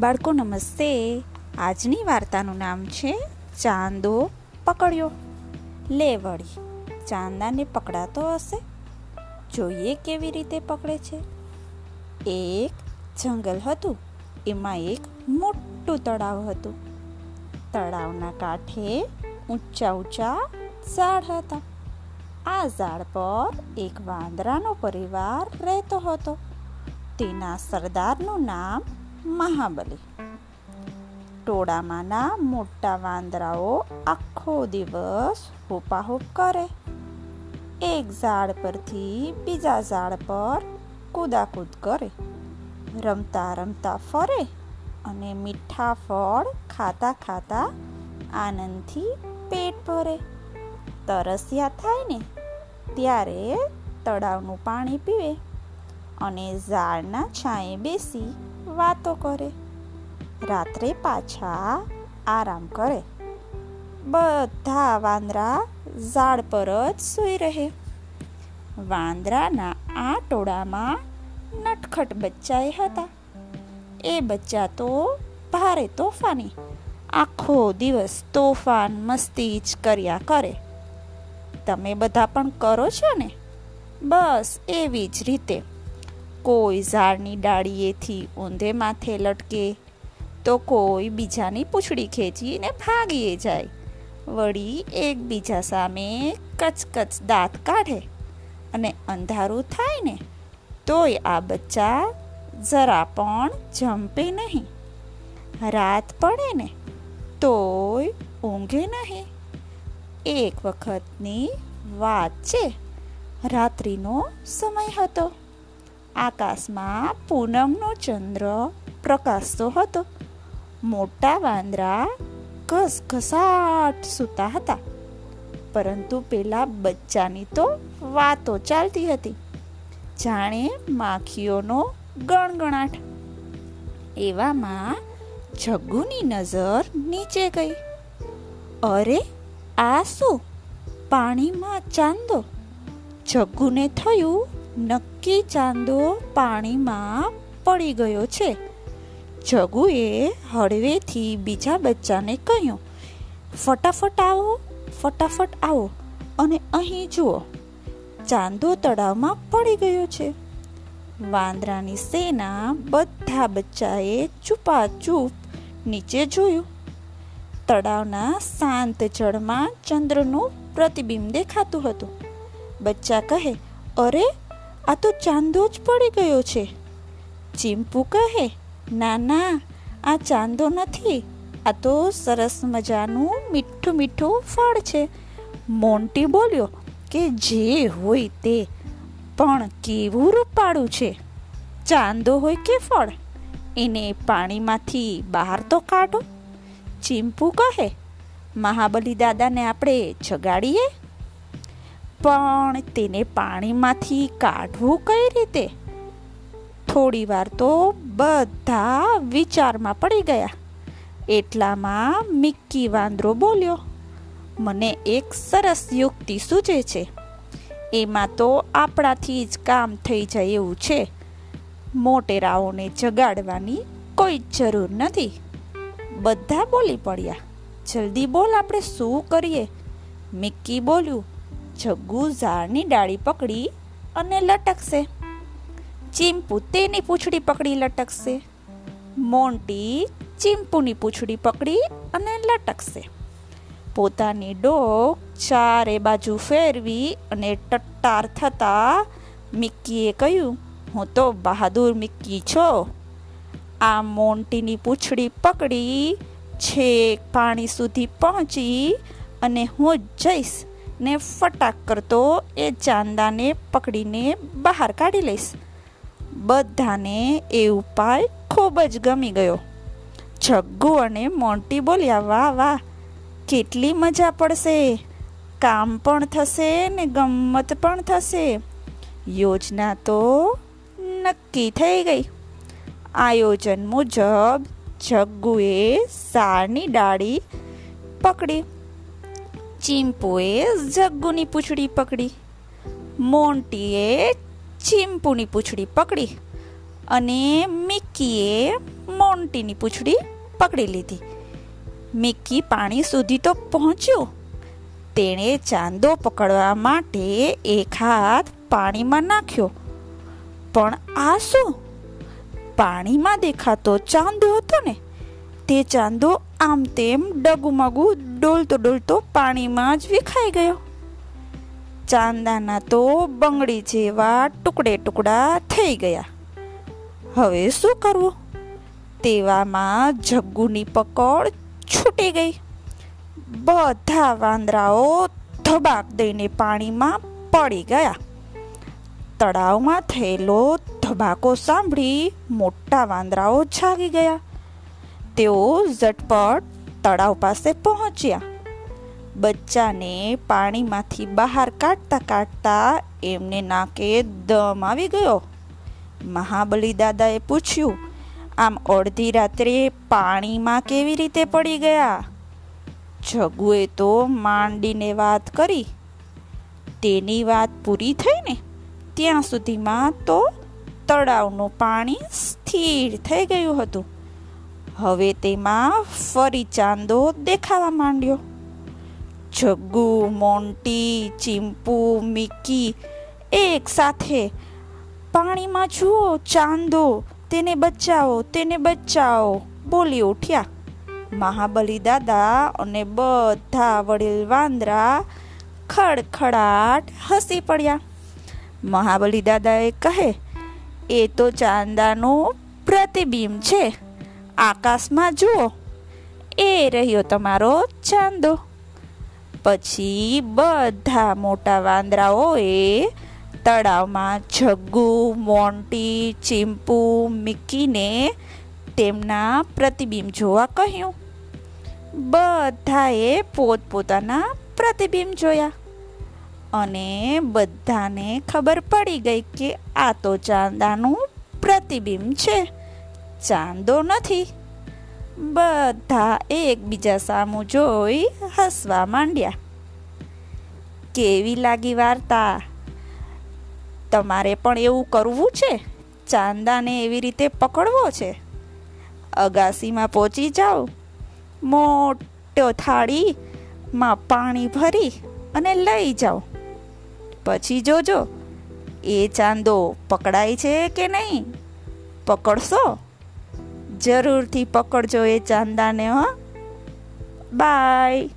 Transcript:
બાળકો, નમસ્તે. આજની વાર્તાનું નામ છે ચાંદો પકડ્યો. લે વળી, ચાંદાને પકડાતો હશે? જોઈએ કેવી રીતે પકડે છે. એક જંગલ હતું, એમાં એક મોટું તળાવ હતું. તળાવના કાંઠે ઊંચા ઊંચા ઝાડ હતા. આ ઝાડ પર એક વાંદરાનો પરિવાર રહેતો હતો. તેના સરદારનું નામ મહાબલી. ટોળામાંના મોટા વાંદરાઓ આખો દિવસ હોપાહોપ કરે. એક ઝાડ પરથી બીજા ઝાડ પર કૂદાકૂદ કરે. રમતા રમતા ફરે અને મીઠા ફળ ખાતા ખાતા આનંદથી પેટ ભરે. તરસ્યા થાય ને ત્યારે તળાવનું પાણી પીવે અને ઝાડના છાંયે બેસી વાતો કરે. રાત્રે પાછા આરામ કરે. બધા વાંદરા ઝાડ પર જ સૂઈ રહે. વાંદરાના આ ટોળામાં નટખટ બચ્ચાએ હતા. એ બચ્ચા તો ભારે તોફાની. આખો દિવસ તોફાન મસ્તી જ કર્યા કરે. તમે બધા પણ કરો છો ને? બસ એવી જ રીતે. કોઈ ઝાડની ડાળીએથી ઊંધે માથે લટકે, તો કોઈ બીજાની પૂંછડી ખેંચીને ભાગીએ જાય. વળી એકબીજા સામે કચકચ દાંત કાઢે અને અંધારું થાય ને, તોય આ બચ્ચા જરા પણ જંપે નહીં. રાત પડે ને, તોય ઊંઘે નહીં. એક વખતની વાત છે. રાત્રિનો સમય હતો. આકાશમાં પૂનમનો ચંદ્ર પ્રકાશતો હતો. મોટા વાંદરા ઘસઘસાટ સૂતા હતા. પરંતુ પેલા બચ્ચાની તો વાતો ચાલતી હતી. જાણે માખીઓનો ગણગણાટ. એવામાં જગ્ગુની નજર નીચે ગઈ. અરે, આ શું? પાણીમાં ચાંદો. જગ્ગુને થયું નક્કી ચાંદો પાણીમાં પડી ગયો છે. જગુએ હળવેથી બીજા બચ્ચાને કહ્યું, ફટાફટ આવો ફટાફટ આવો અને અહીં જુઓ. ચાંદો તળાવમાં પડી ગયો છે. વાંદરાની સેના બધા બચ્ચાએ ચૂપાચૂપ નીચે જોયું. તળાવના શાંત જળમાં ચંદ્રનું પ્રતિબિંબ દેખાતું હતું. બચ્ચા કહે, અરે આ તો ચાંદો જ પડી ગયો છે. ચીમ્પુ કહે, ના ના, આ ચાંદો નથી. આ તો સરસ મજાનું મીઠું મીઠું ફળ છે. મોન્ટી બોલ્યો, કે જે હોય તે, પણ કેવું રૂપાળું છે? ચાંદો હોય કે ફળ? એને પાણીમાંથી બહાર તો કાઢો. ચીમ્પુ કહે, મહાબલી દાદાને આપણે જગાડીએ? પણ તેને પાણીમાંથી કાઢવું કઈ રીતે? થોડી વાર તો બધા વિચારમાં પડી ગયા. એટલામાં મિક્કી વાંદરો બોલ્યો, મને એક સરસ યુક્તિ સૂચે છે. એમાં તો આપણાથી જ કામ થઈ જાય એવું છે. મોટેરાઓને જગાડવાની કોઈ જરૂર નથી. બધા બોલી પડ્યા. જલ્દી બોલ, આપણે શું કરીએ? મિક્કી બોલ્યું જગ્ગુ ઝાડની ડાળી પકડી અને લટકશે. ચીમ્પુ તેની પૂંછડી પકડી લટકશે. મોન્ટી ચીમ્પુની પૂંછડી પકડી અને લટકશે. પોતાની ડોક ચારે બાજુ ફેરવી અને ટટ્ટાર થતા મિક્કીએ કહ્યું, હું તો બહાદુર મિક્કી છો. આ મોન્ટીની પૂંછડી પકડી છેક પાણી સુધી પહોંચી અને હું જઈશ ને ફટાક કરતો એ ચાંદાને પકડીને બહાર કાઢી લઈશ. બધાને એ ઉપાય ખૂબ જ ગમી ગયો. જગ્ગુ અને મોન્ટી બોલ્યા, વાહ વાહ, કેટલી મજા પડશે. કામ પણ થશે ને ગમત પણ થશે. યોજના તો નક્કી થઈ ગઈ. આયોજન મુજબ જગ્ગુએ સારની ડાળી પકડી. ચીમ્પુએ જગ્ગુની પૂંછડી પકડી. મોન્ટીએ ચીમ્પુની પૂંછડી પકડી અને મિક્કીએ મોન્ટીની પૂંછડી પકડી લીધી. મિક્કી પાણી સુધી તો પહોંચ્યું. તેણે ચાંદો પકડવા માટે એક હાથ પાણીમાં નાખ્યો. પણ આ શું? પાણીમાં દેખાતો ચાંદો હતો ને? તે ચાંદો આમ તેમ ડગુમગુ ડોલતો ડોલતો પાણીમાં જ વિખાઈ ગયો. ચાંદાના તો બંગડી જેવા ટુકડે ટુકડા થઈ ગયા. હવે શું કરવું? તેવામાં જગ્ગુની પકડ છૂટી ગઈ. બધા વાંદરાઓ ધબાક દઈને પાણીમાં પડી ગયા. તળાવમાં થયેલો ધબાકો સાંભળી મોટા વાંદરાઓ જાગી ગયા. તેઓ ઝટપટ તળાવ પાસે પહોંચ્યા. બચ્ચાને પાણીમાંથી બહાર કાઢતા કાઢતા એમને નાકે દમ આવી ગયો. મહાબલી દાદાએ પૂછ્યું, આમ અડધી રાત્રે પાણીમાં કેવી રીતે પડી ગયા? જગુએ તો માંડીને વાત કરી, તેની વાત પૂરી થઈ ને? ત્યાં સુધીમાં તો તળાવનું પાણી સ્થિર થઈ ગયું હતું. હવે તેમાં ફરી ચાંદો દેખાવા માંડ્યો. જગ્ગુ મોન્ટી ચીમ્પુ મિકી એક સાથે, પાણીમાં જુઓ ચાંદો, તેને બચાવો તેને બચાવો, બોલી ઉઠ્યા. મહાબલી દાદા અને બધા વડીલ વાંદરા ખડખડાટ હસી પડ્યા. મહાબલી દાદાએ કહે, એ તો ચાંદાનું પ્રતિબિંબ છે. આકાશમાં જુઓ. એ રહ્યો તમારો ચાંદો. પછી બધા મોટા વાંદરાઓએ તળાવમાં જગ્ગુ મોન્ટી ચીમ્પુ મિકીને તેમના પ્રતિબિંબ જોવા કહ્યું. બધાએ પોતપોતાના પ્રતિબિંબ જોયા. અને બધાને ખબર પડી ગઈ કે આ તો ચાંદાનું પ્રતિબિંબ છે. ચાંદો નથી. બધા એકબીજા સામું જોઈ હસવા માંડ્યા. કેવી લાગી વાર્તા? તમારે પણ એવું કરવું છે? ચાંદાને એવી રીતે પકડવો છે? અગાસીમાં પહોંચી જાઓ. મોટો થાળીમાં પાણી ભરી અને લઈ જાઓ. પછી જોજો, એ ચાંદો પકડાય છે કે નહીં? પકડશો? જરૂરથી પકડજો એ ચાંદાને હો. બાય